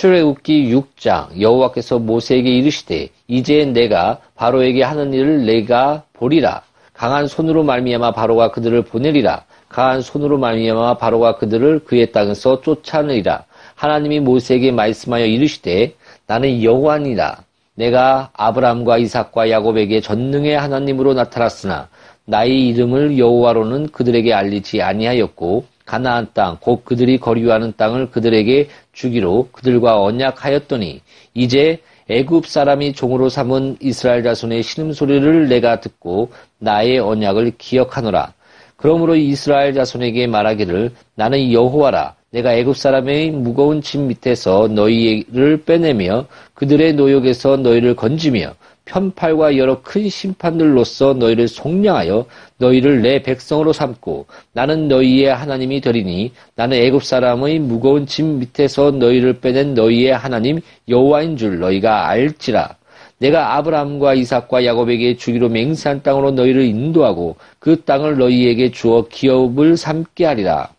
출애굽기 6장 여호와께서 모세에게 이르시되 이제 내가 바로에게 하는 일을 내가 보리라. 강한 손으로 말미암아 바로가 그들을 보내리라. 강한 손으로 말미암아 바로가 그들을 그의 땅에서 쫓아내리라. 하나님이 모세에게 말씀하여 이르시되 나는 여호와니라. 내가 아브라함과 이삭과 야곱에게 전능의 하나님으로 나타났으나 나의 이름을 여호와로는 그들에게 알리지 아니하였고 가나안 땅 곧 그들이 거류하는 땅을 그들에게 주기로 그들과 언약하였더니 이제 애굽 사람이 종으로 삼은 이스라엘 자손의 신음 소리를 내가 듣고 나의 언약을 기억하노라. 그러므로 이스라엘 자손에게 말하기를 나는 여호와라. 내가 애굽 사람의 무거운 짐 밑에서 너희를 빼내며 그들의 노역에서 너희를 건지며 편팔과 여러 큰 심판들로서 너희를 속량하여 너희를 내 백성으로 삼고 나는 너희의 하나님이 되리니 나는 애굽 사람의 무거운 짐 밑에서 너희를 빼낸 너희의 하나님 여호와인 줄 너희가 알지라. 내가 아브라함과 이삭과 야곱에게 주기로 맹세한 땅으로 너희를 인도하고 그 땅을 너희에게 주어 기업을 삼게 하리라.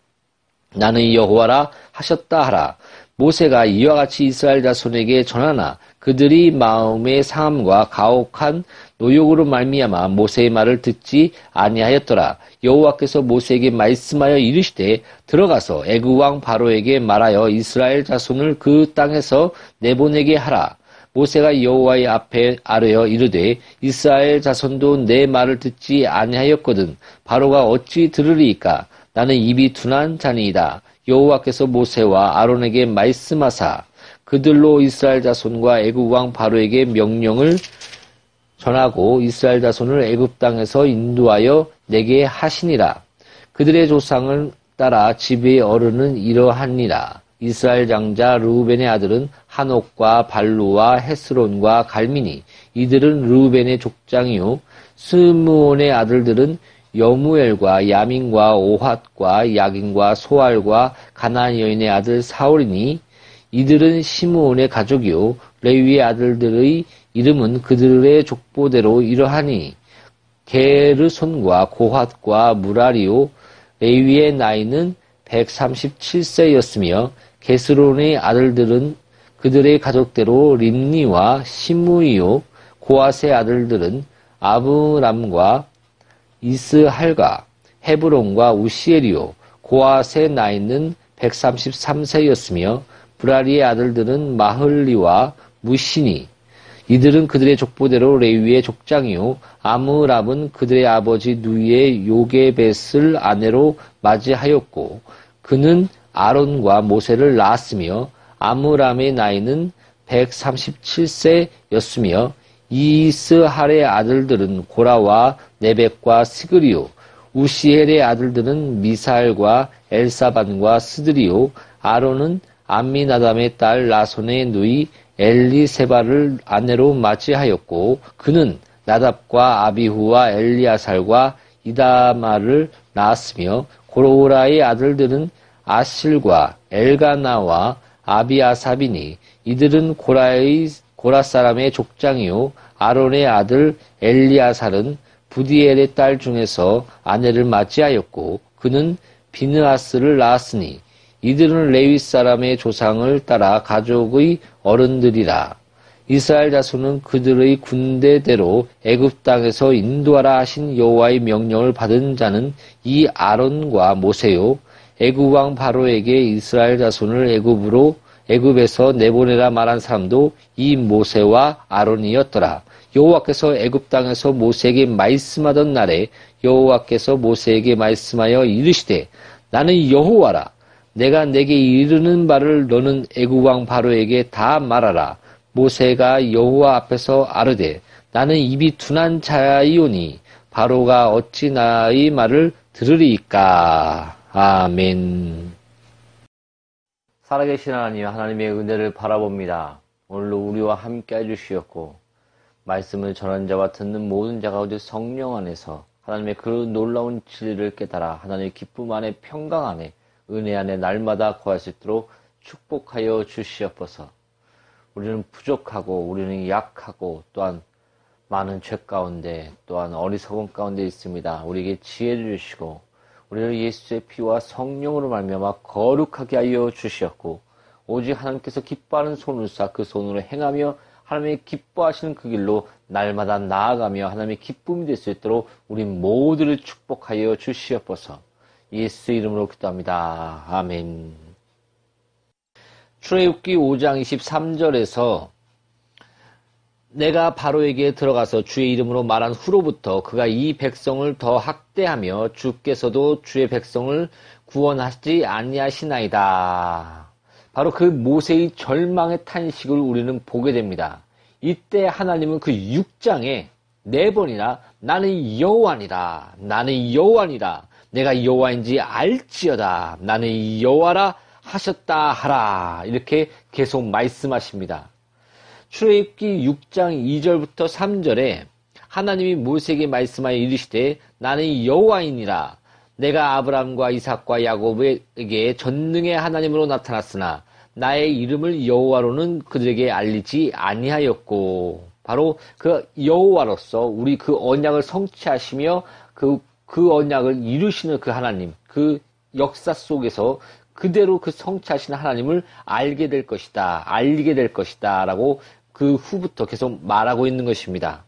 나는 여호와라 하셨다 하라. 모세가 이와 같이 이스라엘 자손에게 전하나 그들이 마음의 상함과 가혹한 노욕으로 말미암아 모세의 말을 듣지 아니하였더라. 여호와께서 모세에게 말씀하여 이르시되 들어가서 애굽 왕 바로에게 말하여 이스라엘 자손을 그 땅에서 내보내게 하라. 모세가 여호와의 앞에 아뢰어 이르되 이스라엘 자손도 내 말을 듣지 아니하였거든 바로가 어찌 들으리이까 나는 입이 둔한 자니이다. 여호와께서 모세와 아론에게 말씀하사 그들로 이스라엘 자손과 애굽 왕 바로에게 명령을 전하고 이스라엘 자손을 애굽 땅에서 인도하여 내게 하시니라. 그들의 조상을 따라 지배의 어른은 이러하니라. 이스라엘 장자 르우벤의 아들은 한옥과 발루와 헤스론과 갈미니 이들은 르우벤의 족장이요 스무온의 아들들은 여무엘과 야민과 오핫과 야긴과 소알과 가나안 여인의 아들 사울이니 이들은 시므온의 가족이요 레위의 아들들의 이름은 그들의 족보대로 이러하니 게르손과 고핫과 무라리오 레위의 나이는 137세였으며 게스론의 아들들은 그들의 가족대로 림니와 시무이요 고핫의 아들들은 아브람과 이스할과 헤브론과 우시엘이요 고핫의 나이는 133세였으며 브라리의 아들들은 마흘리와 무시니 이들은 그들의 족보대로 레위의 족장이요 아므랍은 그들의 아버지 누이의 요게벳을 아내로 맞이하였고 그는 아론과 모세를 낳았으며 아므람의 나이는 137세였으며 이스할의 아들들은 고라와 네벡과 스그리요 우시엘의 아들들은 미사엘과 엘사반과 스드리요 아론은 암미나담의 딸 라손의 누이 엘리세바를 아내로 맞이하였고 그는 나답과 아비후와 엘리아살과 이다마를 낳았으며 고로라의 아들들은 아실과 엘가나와 아비아사비니 이들은 고라의 고라 사람의 족장이요. 아론의 아들 엘리아살은 부디엘의 딸 중에서 아내를 맞이하였고 그는 비느아스를 낳았으니 이들은 레위 사람의 조상을 따라 가족의 어른들이라. 이스라엘 자손은 그들의 군대대로 애굽 땅에서 인도하라 하신 여호와의 명령을 받은 자는 이 아론과 모세요. 애굽 왕 바로에게 이스라엘 자손을 애굽으로 애굽에서 내보내라 말한 사람도 이 모세와 아론이었더라. 여호와께서 애굽 땅에서 모세에게 말씀하던 날에 여호와께서 모세에게 말씀하여 이르시되 나는 여호와라 내가 내게 이르는 바를 너는 애굽 왕 바로에게 다 말하라. 모세가 여호와 앞에서 아르되 나는 입이 둔한 자이오니 바로가 어찌 나의 말을 들으리이까. 아멘. 살아계신 하나님, 하나님의 은혜를 바라봅니다. 오늘도 우리와 함께 해주시었고, 말씀을 전한 자와 듣는 모든 자가 오직 성령 안에서 하나님의 그 놀라운 진리를 깨달아 하나님의 기쁨 안에 평강 안에 은혜 안에 날마다 거할 수 있도록 축복하여 주시옵소서. 우리는 부족하고 우리는 약하고 또한 많은 죄 가운데 또한 어리석음 가운데 있습니다. 우리에게 지혜를 주시고 우리를 예수의 피와 성령으로 말미암아 거룩하게 하여 주셨고 오직 하나님께서 기뻐하는 손을 쏴그 손으로 행하며 하나님의 기뻐하시는 그 길로 날마다 나아가며 하나님의 기쁨이 될 수 있도록 우리 모두를 축복하여 주시옵소서. 예수 이름으로 기도합니다. 아멘. 출애굽기 5장 23절에서 내가 바로에게 들어가서 주의 이름으로 말한 후로부터 그가 이 백성을 더 학대하며 주께서도 주의 백성을 구원하지 아니하시나이다. 바로 그 모세의 절망의 탄식을 우리는 보게 됩니다. 이때 하나님은 그 6장에 네 번이나 나는 여호와니라 나는 여호와니라 내가 여호와인지 알지어다 나는 여호와라 하셨다 하라 이렇게 계속 말씀하십니다. 출애굽기 6장 2절부터 3절에 하나님이 모세에게 말씀하여 이르시되 나는 여호와이니라. 내가 아브라함과 이삭과 야곱에게 전능의 하나님으로 나타났으나 나의 이름을 여호와로는 그들에게 알리지 아니하였고 바로 그 여호와로서 우리 그 언약을 성취하시며 그, 그 언약을 이루시는 그 하나님 그 역사 속에서 그대로 그 성취하시는 하나님을 알게 될 것이다 알리게 될 것이다 라고 그 후부터 계속 말하고 있는 것입니다.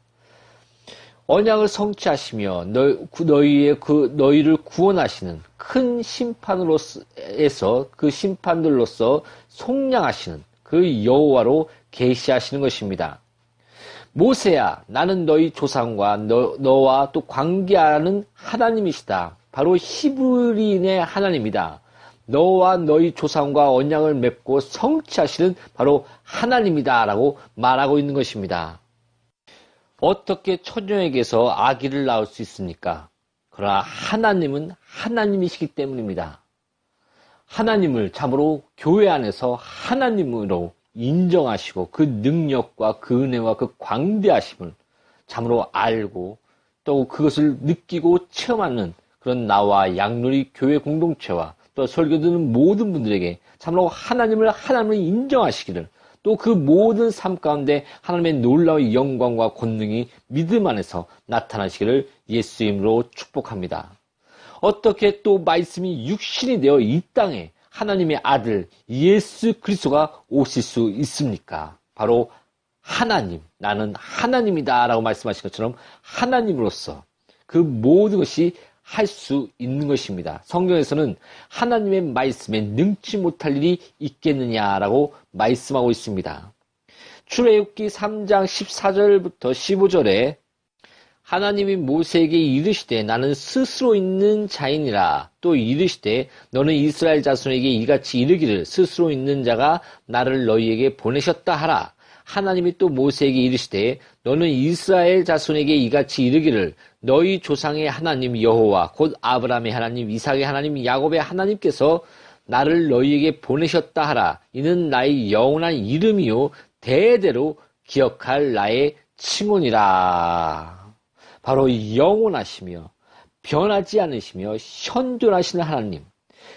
언약을 성취하시며 너희의 그 너희를 구원하시는 큰 심판으로서 그 심판들로서 속량하시는 그 여호와로 계시하시는 것입니다. 모세야 나는 너희 조상과 너, 너와 또 관계하는 하나님이시다. 바로 히브리인의 하나님이다. 너와 너희 조상과 언약을 맺고 성취하시는 바로 하나님이다라고 말하고 있는 것입니다. 어떻게 처녀에게서 아기를 낳을 수 있습니까? 그러나 하나님은 하나님이시기 때문입니다. 하나님을 참으로 교회 안에서 하나님으로 인정하시고 그 능력과 그 은혜와 그 광대하심을 참으로 알고 또 그것을 느끼고 체험하는 그런 나와 양놀이 교회 공동체와 또 설교 듣는 모든 분들에게 참으로 하나님을 하나님을 인정하시기를 또 그 모든 삶 가운데 하나님의 놀라운 영광과 권능이 믿음 안에서 나타나시기를 예수 이름으로 축복합니다. 어떻게 또 말씀이 육신이 되어 이 땅에 하나님의 아들 예수 그리스도가 오실 수 있습니까? 바로 하나님, 나는 하나님이다 라고 말씀하신 것처럼 하나님으로서 그 모든 것이 할 수 있는 것입니다. 성경에서는 하나님의 말씀에 능치 못할 일이 있겠느냐라고 말씀하고 있습니다. 출애굽기 3장 14절부터 15절에 하나님이 모세에게 이르시되 나는 스스로 있는 자이니라 또 이르시되 너는 이스라엘 자손에게 이같이 이르기를 스스로 있는 자가 나를 너희에게 보내셨다 하라 하나님이 또 모세에게 이르시되 너는 이스라엘 자손에게 이같이 이르기를 너희 조상의 하나님 여호와 곧 아브라함의 하나님 이삭의 하나님 야곱의 하나님께서 나를 너희에게 보내셨다 하라. 이는 나의 영원한 이름이요 대대로 기억할 나의 칭혼이라. 바로 영원하시며 변하지 않으시며 현존하시는 하나님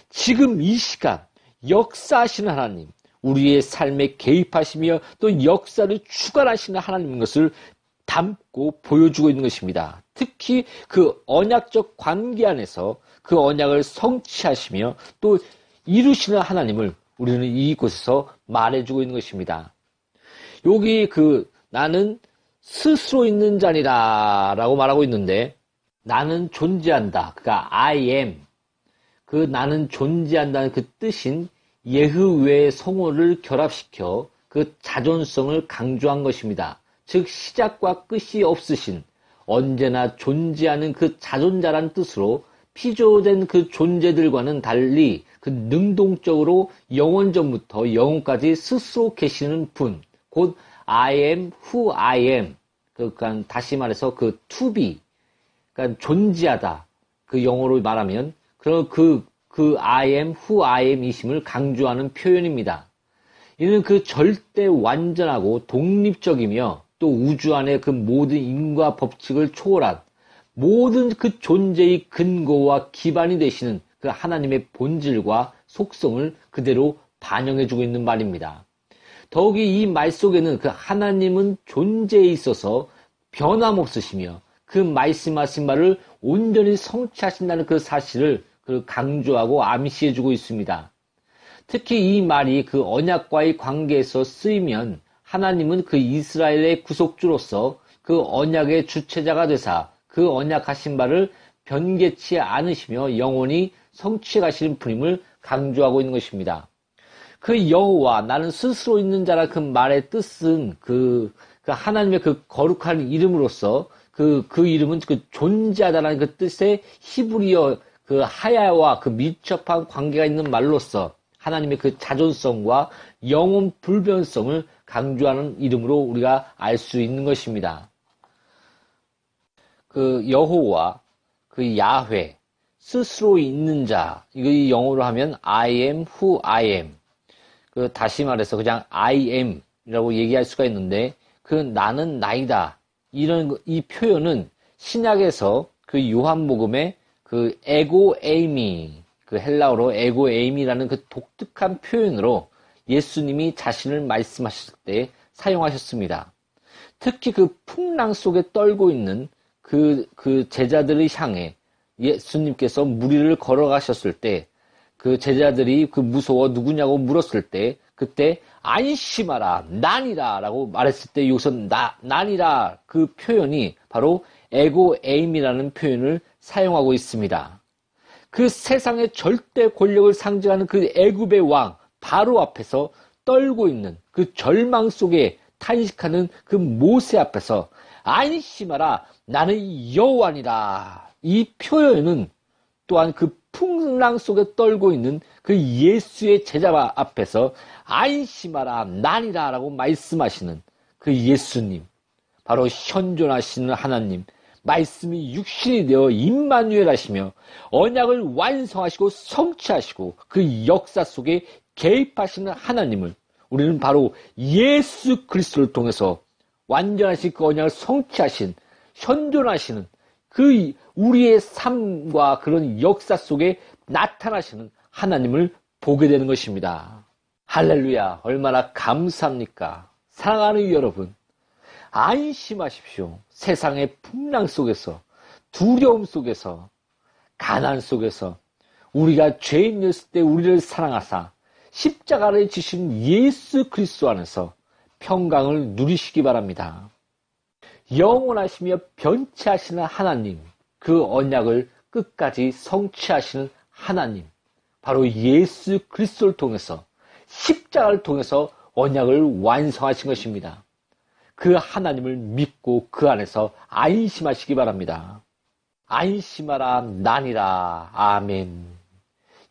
지금 이 시간 역사하시는 하나님 우리의 삶에 개입하시며 또 역사를 주관하시는 하나님인 것을 담고 보여주고 있는 것입니다. 특히 그 언약적 관계 안에서 그 언약을 성취하시며 또 이루시는 하나님을 우리는 이곳에서 말해주고 있는 것입니다. 여기 그 나는 스스로 있는 자니라 라고 말하고 있는데 나는 존재한다. 그가 I am. 그 나는 존재한다는 그 뜻인 예흐 외의 성호를 결합시켜 그 자존성을 강조한 것입니다. 즉 시작과 끝이 없으신 언제나 존재하는 그 자존자란 뜻으로 피조된 그 존재들과는 달리 그 능동적으로 영원 전부터 영원까지 스스로 계시는 분, 곧 I am who I am. 그러니까 다시 말해서 그 to be, 그러니까 존재하다. 그 영어로 말하면 그런 그, 그 I am who I am 이심을 강조하는 표현입니다. 이는 그 절대 완전하고 독립적이며 또 우주 안의 그 모든 인과 법칙을 초월한 모든 그 존재의 근거와 기반이 되시는 그 하나님의 본질과 속성을 그대로 반영해주고 있는 말입니다. 더욱이 이 말 속에는 그 하나님은 존재에 있어서 변함없으시며 그 말씀하신 말을 온전히 성취하신다는 그 사실을 그 강조하고 암시해주고 있습니다. 특히 이 말이 그 언약과의 관계에서 쓰이면 하나님은 그 이스라엘의 구속주로서 그 언약의 주체자가 되사 그 언약하신 바를 변개치 않으시며 영원히 성취해 가시는 분임을 강조하고 있는 것입니다. 그 여호와 나는 스스로 있는 자라 그 말의 뜻은 그, 그 하나님의 그 거룩한 이름으로서 그, 그 이름은 그 존재하다라는 그 뜻의 히브리어 그 하야와 그 밀접한 관계가 있는 말로서 하나님의 그 자존성과 영혼 불변성을 강조하는 이름으로 우리가 알 수 있는 것입니다. 그 여호와 그 야훼 스스로 있는 자 이거 이 영어로 하면 I am who I am 그 다시 말해서 그냥 I am이라고 얘기할 수가 있는데 그 나는 나이다 이런 이 표현은 신약에서 그 요한복음의 그 에고 에이미 그 헬라어로 에고 에이미라는 그 독특한 표현으로 예수님이 자신을 말씀하실 때 사용하셨습니다. 특히 그 풍랑 속에 떨고 있는 그, 그 제자들을 향해 예수님께서 무리를 걸어가셨을 때 그 제자들이 그 무서워 누구냐고 물었을 때 그때 안심하라 난이라 라고 말했을 때 여기서 나, 난이라 그 표현이 바로 에고 에임이라는 표현을 사용하고 있습니다. 그 세상의 절대 권력을 상징하는 그 애굽의 왕 바로 앞에서 떨고 있는 그 절망 속에 탄식하는 그 모세 앞에서 안심하라 나는 여호와니라 이 표현은 또한 그 풍랑 속에 떨고 있는 그 예수의 제자 앞에서 안심하라 난이라 라고 말씀하시는 그 예수님 바로 현존하시는 하나님 말씀이 육신이 되어 임마누엘 하시며 언약을 완성하시고 성취하시고 그 역사 속에 개입하시는 하나님을 우리는 바로 예수 그리스도를 통해서 완전하신 그 언약을 성취하신 현존하시는 그 우리의 삶과 그런 역사 속에 나타나시는 하나님을 보게 되는 것입니다. 할렐루야 얼마나 감사합니까? 사랑하는 여러분 안심하십시오. 세상의 풍랑 속에서 두려움 속에서 가난 속에서 우리가 죄인이었을 때 우리를 사랑하사 십자가를 지신 예수 그리스도 안에서 평강을 누리시기 바랍니다. 영원하시며 변치하시는 하나님, 그 언약을 끝까지 성취하시는 하나님, 바로 예수 그리스도를 통해서 십자가를 통해서 언약을 완성하신 것입니다. 그 하나님을 믿고 그 안에서 안심하시기 바랍니다. 안심하라 나니라 아멘.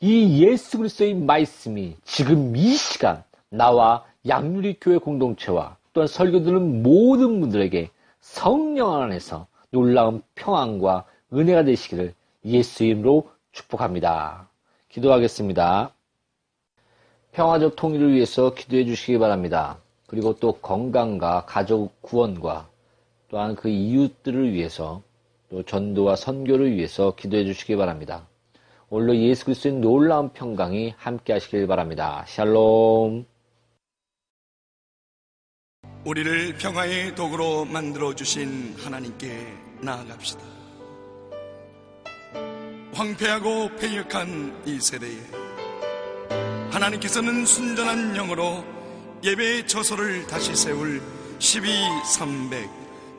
이 예수 그리스도의 말씀이 지금 이 시간 나와 양률이 교회 공동체와 또한 설교 듣는 모든 분들에게 성령 안에서 놀라운 평안과 은혜가 되시기를 예수 이름으로 축복합니다. 기도하겠습니다. 평화적 통일을 위해서 기도해 주시기 바랍니다. 그리고 또 건강과 가족 구원과 또한 그 이웃들을 위해서 또 전도와 선교를 위해서 기도해 주시기 바랍니다. 오늘로 예수 그리스도의 놀라운 평강이 함께 하시길 바랍니다. 샬롬. 우리를 평화의 도구로 만들어 주신 하나님께 나아갑시다. 황폐하고 패역한 이 세대에 하나님께서는 순전한 영으로 예배의 저소를 다시 세울 12, 300,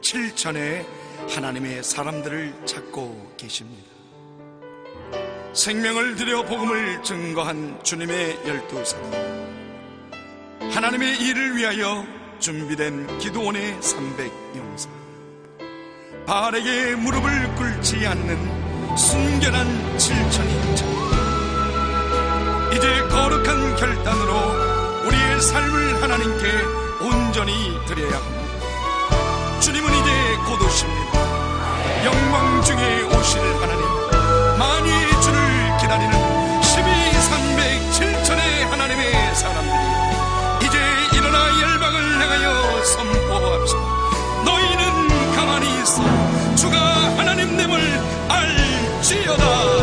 7천의 하나님의 사람들을 찾고 계십니다. 생명을 들여 복음을 증거한 주님의 열두 사람. 하나님의 일을 위하여 준비된 기도원의 300용사. 바알에게 무릎을 꿇지 않는 순결한 7천인 자. 이제 거룩한 결단으로 우리의 삶을 하나님께 온전히 드려야 합니다. 주님은 이제 곧 오십니다. 영광 중에 오실 하나님. 만유의 주를 기다리는 12, 300, 7천의 하나님의 사람들이 이제 일어나 열방을 향하여 선포합시다. 너희는 가만히 있어 주가 하나님 됨을 알지어다.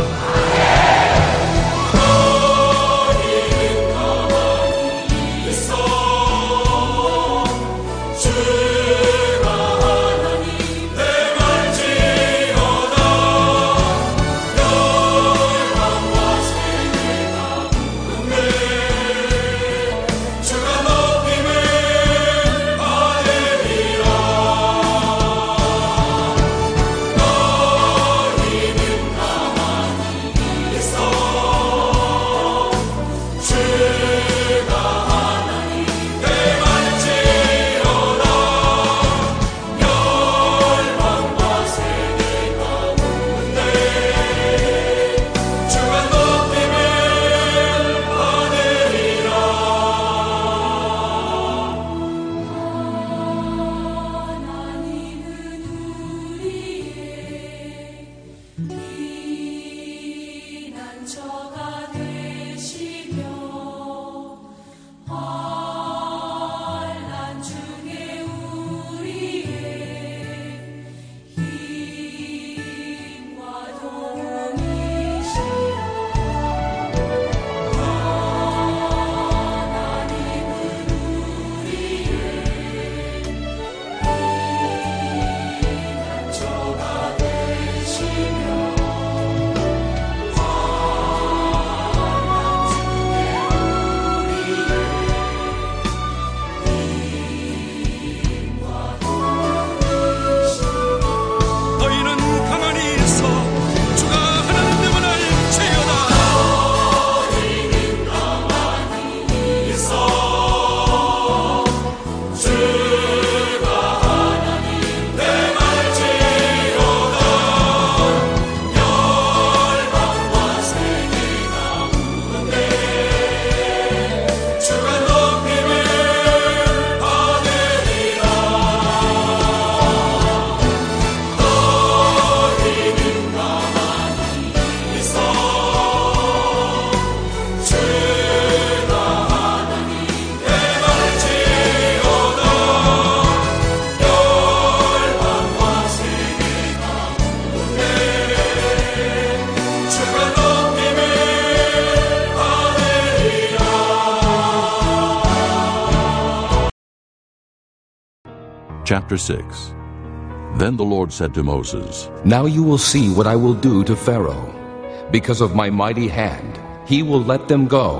Chapter 6 Then the Lord said to Moses, Now you will see what I will do to Pharaoh. Because of my mighty hand, he will let them go.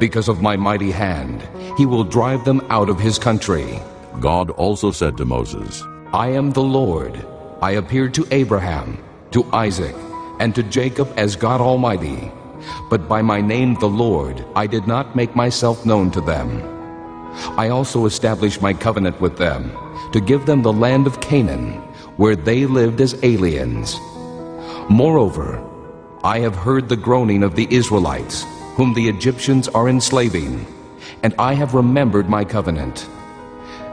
Because of my mighty hand, he will drive them out of his country. God also said to Moses, I am the Lord. I appeared to Abraham, to Isaac, and to Jacob as God Almighty. But by my name, the Lord, I did not make myself known to them. I also established my covenant with them to give them the land of Canaan, where they lived as aliens. Moreover, I have heard the groaning of the Israelites, whom the Egyptians are enslaving, and I have remembered my covenant.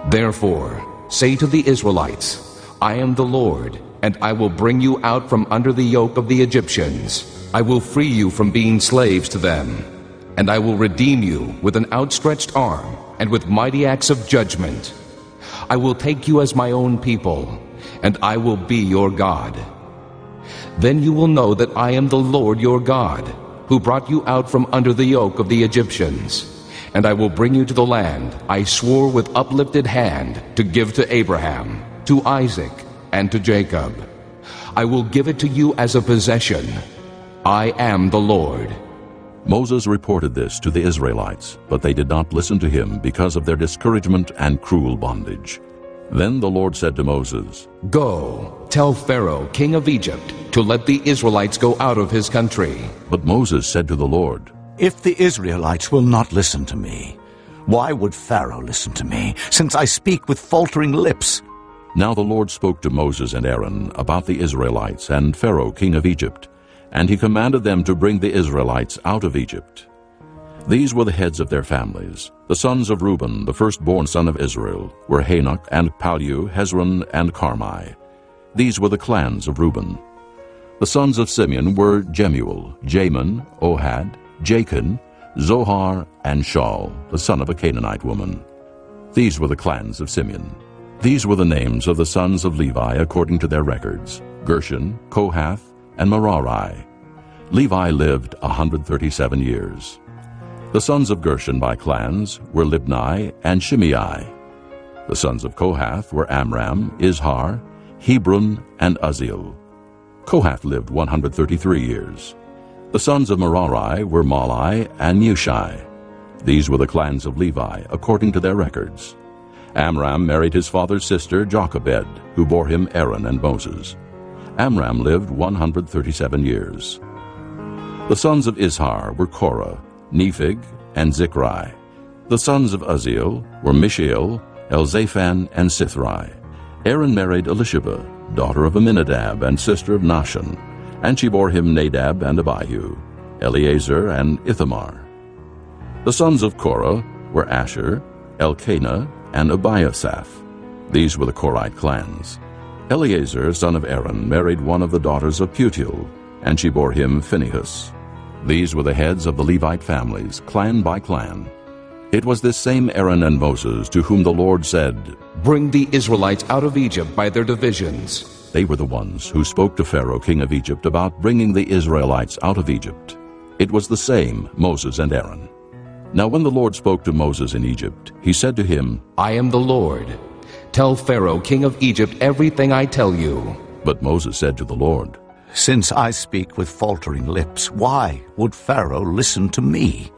Therefore, say to the Israelites, I am the Lord, and I will bring you out from under the yoke of the Egyptians. I will free you from being slaves to them, and I will redeem you with an outstretched arm and with mighty acts of judgment. I will take you as my own people, and I will be your God. Then you will know that I am the Lord your God, who brought you out from under the yoke of the Egyptians. And I will bring you to the land I swore with uplifted hand to give to Abraham, to Isaac, and to Jacob. I will give it to you as a possession. I am the Lord. Moses reported this to the Israelites, but they did not listen to him because of their discouragement and cruel bondage. Then the Lord said to Moses, Go, tell Pharaoh, king of Egypt, to let the Israelites go out of his country. But Moses said to the Lord, If the Israelites will not listen to me, why would Pharaoh listen to me, since I speak with faltering lips? Now the Lord spoke to Moses and Aaron about the Israelites and Pharaoh king of Egypt, and he commanded them to bring the Israelites out of Egypt. These were the heads of their families. The sons of Reuben, the firstborn son of Israel, were Hanok and Palu, Hezron and Carmi. These were the clans of Reuben. The sons of Simeon were Jemuel, Jamin, Ohad, Jachin, Zohar, and Shaul, the son of a Canaanite woman. These were the clans of Simeon. These were the names of the sons of Levi according to their records, Gershon, Kohath, and Merari. Levi lived 137 years. The sons of Gershon by clans were Libni and Shimei. The sons of Kohath were Amram, Izhar, Hebron, and Uzziel. Kohath lived 133 years. The sons of Merari were Malai and Mushai. These were the clans of Levi, according to their records. Amram married his father's sister Jochebed, who bore him Aaron and Moses. Amram lived 137 years. The sons of Izhar were Korah, Nephig, and Zikri. The sons of Uzziel were Mishael, Elzaphan, and Sithri. Aaron married Elisheba, daughter of Aminadab and sister of Nahshon, and she bore him Nadab and Abihu, Eleazar and Ithamar. The sons of Korah were Asher, Elkanah, and Abiasaph. These were the Korite clans. Eleazar, son of Aaron, married one of the daughters of Putiel, and she bore him Phinehas. These were the heads of the Levite families, clan by clan. It was this same Aaron and Moses to whom the Lord said, Bring the Israelites out of Egypt by their divisions. They were the ones who spoke to Pharaoh king of Egypt about bringing the Israelites out of Egypt. It was the same Moses and Aaron. Now when the Lord spoke to Moses in Egypt, he said to him, I am the Lord. Tell Pharaoh, king of Egypt, everything I tell you. But Moses said to the Lord, Since I speak with faltering lips, why would Pharaoh listen to me?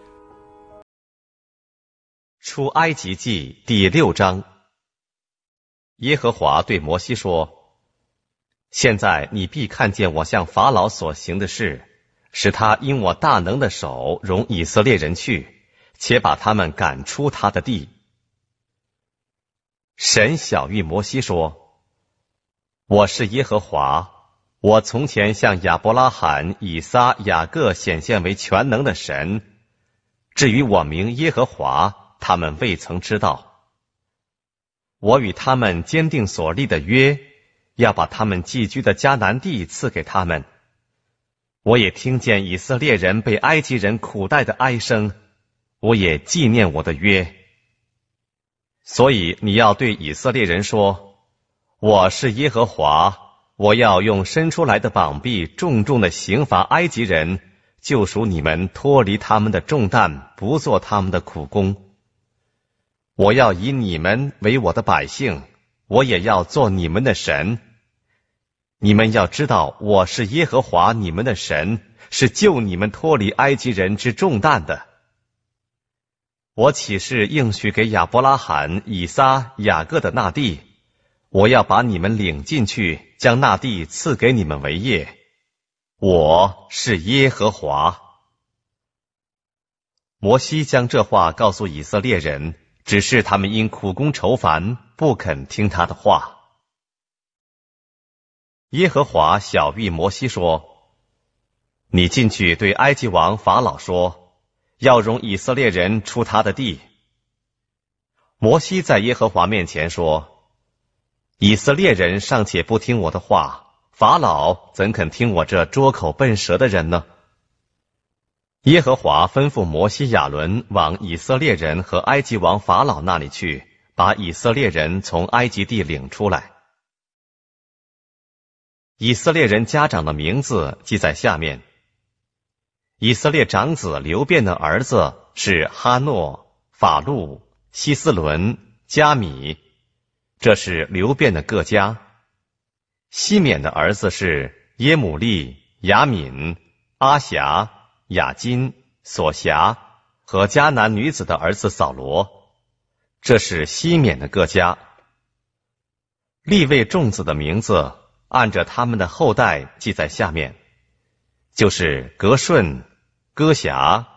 出埃及记第六章，耶和华对摩西说：“现在你必看见我向法老所行的事，使他因我大能的手容以色列人去，且把他们赶出他的地。”神晓谕摩西说：“我是耶和华，我从前向亚伯拉罕、以撒、雅各显现为全能的神。至于我名耶和华。”他们未曾知道，我与他们坚定所立的约，要把他们寄居的迦南地赐给他们。我也听见以色列人被埃及人苦待的哀声，我也纪念我的约。所以你要对以色列人说：“我是耶和华，我要用伸出来的膀臂重重的刑罚埃及人，救赎你们脱离他们的重担，不做他们的苦工。”我要以你们为我的百姓，我也要做你们的神。你们要知道，我是耶和华你们的神，是救你们脱离埃及人之重担的。我起誓应许给亚伯拉罕、以撒、雅各的那地，我要把你们领进去，将那地赐给你们为业。我是耶和华。摩西将这话告诉以色列人。只是他们因苦功愁烦，不肯听他的话。耶和华晓谕摩西说：“你进去对埃及王法老说，要容以色列人出他的地。”摩西在耶和华面前说：“以色列人尚且不听我的话，法老怎肯听我这拙口笨舌的人呢？”耶和华吩咐摩西、亚伦往以色列人和埃及王法老那里去，把以色列人从埃及地领出来。以色列人家长的名字记在下面。以色列长子流辩的儿子是哈诺、法路、希斯伦、加米，这是流辩的各家。西缅的儿子是耶姆利、雅敏、阿辖、雅金、索辖和迦南女子的儿子扫罗，这是西缅的各家。立位众子的名字。按着他们的后代记在下面，就是格顺、歌辖、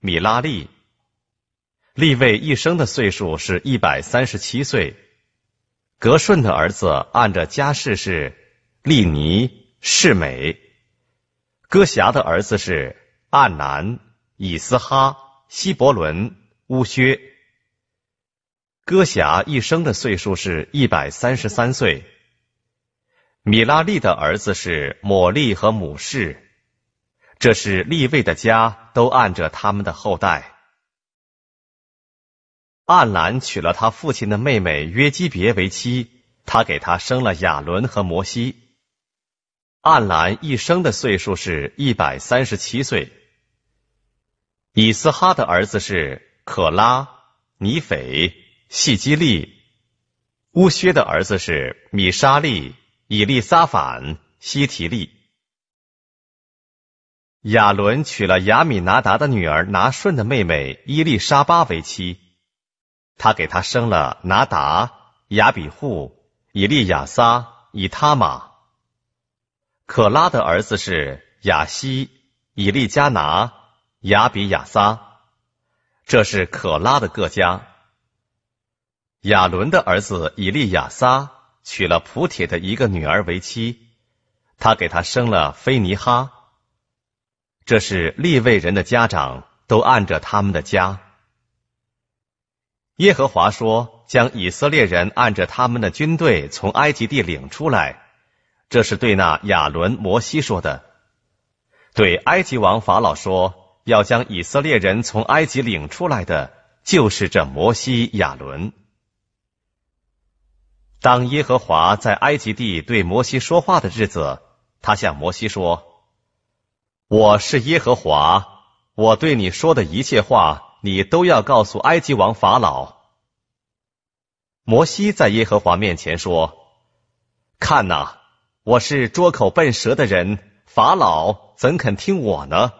米拉利。利位一生的岁数是一百三十七岁。格顺的儿子按着家世是利尼、世美。歌辖的儿子是暗南、以斯哈、希伯伦、乌薛。歌辖一生的岁数是一百三十三岁。米拉利的儿子是抹利和母氏，这是立位的家，都按着他们的后代。暗兰娶了他父亲的妹妹约基别为妻，他给他生了亚伦和摩西。暗兰一生的岁数是一百三十七岁。以斯哈的儿子是可拉、尼斐、细基利。乌薛的儿子是米沙利。以利撒反、西提利。亚伦娶了亚米拿达的女儿拿顺的妹妹伊丽莎巴为妻，他给她生了拿达、亚比户、以利亚撒、以他玛。可拉的儿子是亚西、以利加拿、亚比亚撒，这是可拉的各家。亚伦的儿子以利亚撒。娶了普铁的一个女儿为妻，他给他生了菲尼哈。这是利未人的家长，都按着他们的家。耶和华说：“将以色列人按着他们的军队从埃及地领出来。”这是对那亚伦、摩西说的。对埃及王法老说：“要将以色列人从埃及领出来的，就是这摩西、亚伦。”当耶和华在埃及地对摩西说话的日子，他向摩西说：“我是耶和华，我对你说的一切话，你都要告诉埃及王法老。”摩西在耶和华面前说：“看哪，我是捉口笨舌的人，法老怎肯听我呢？”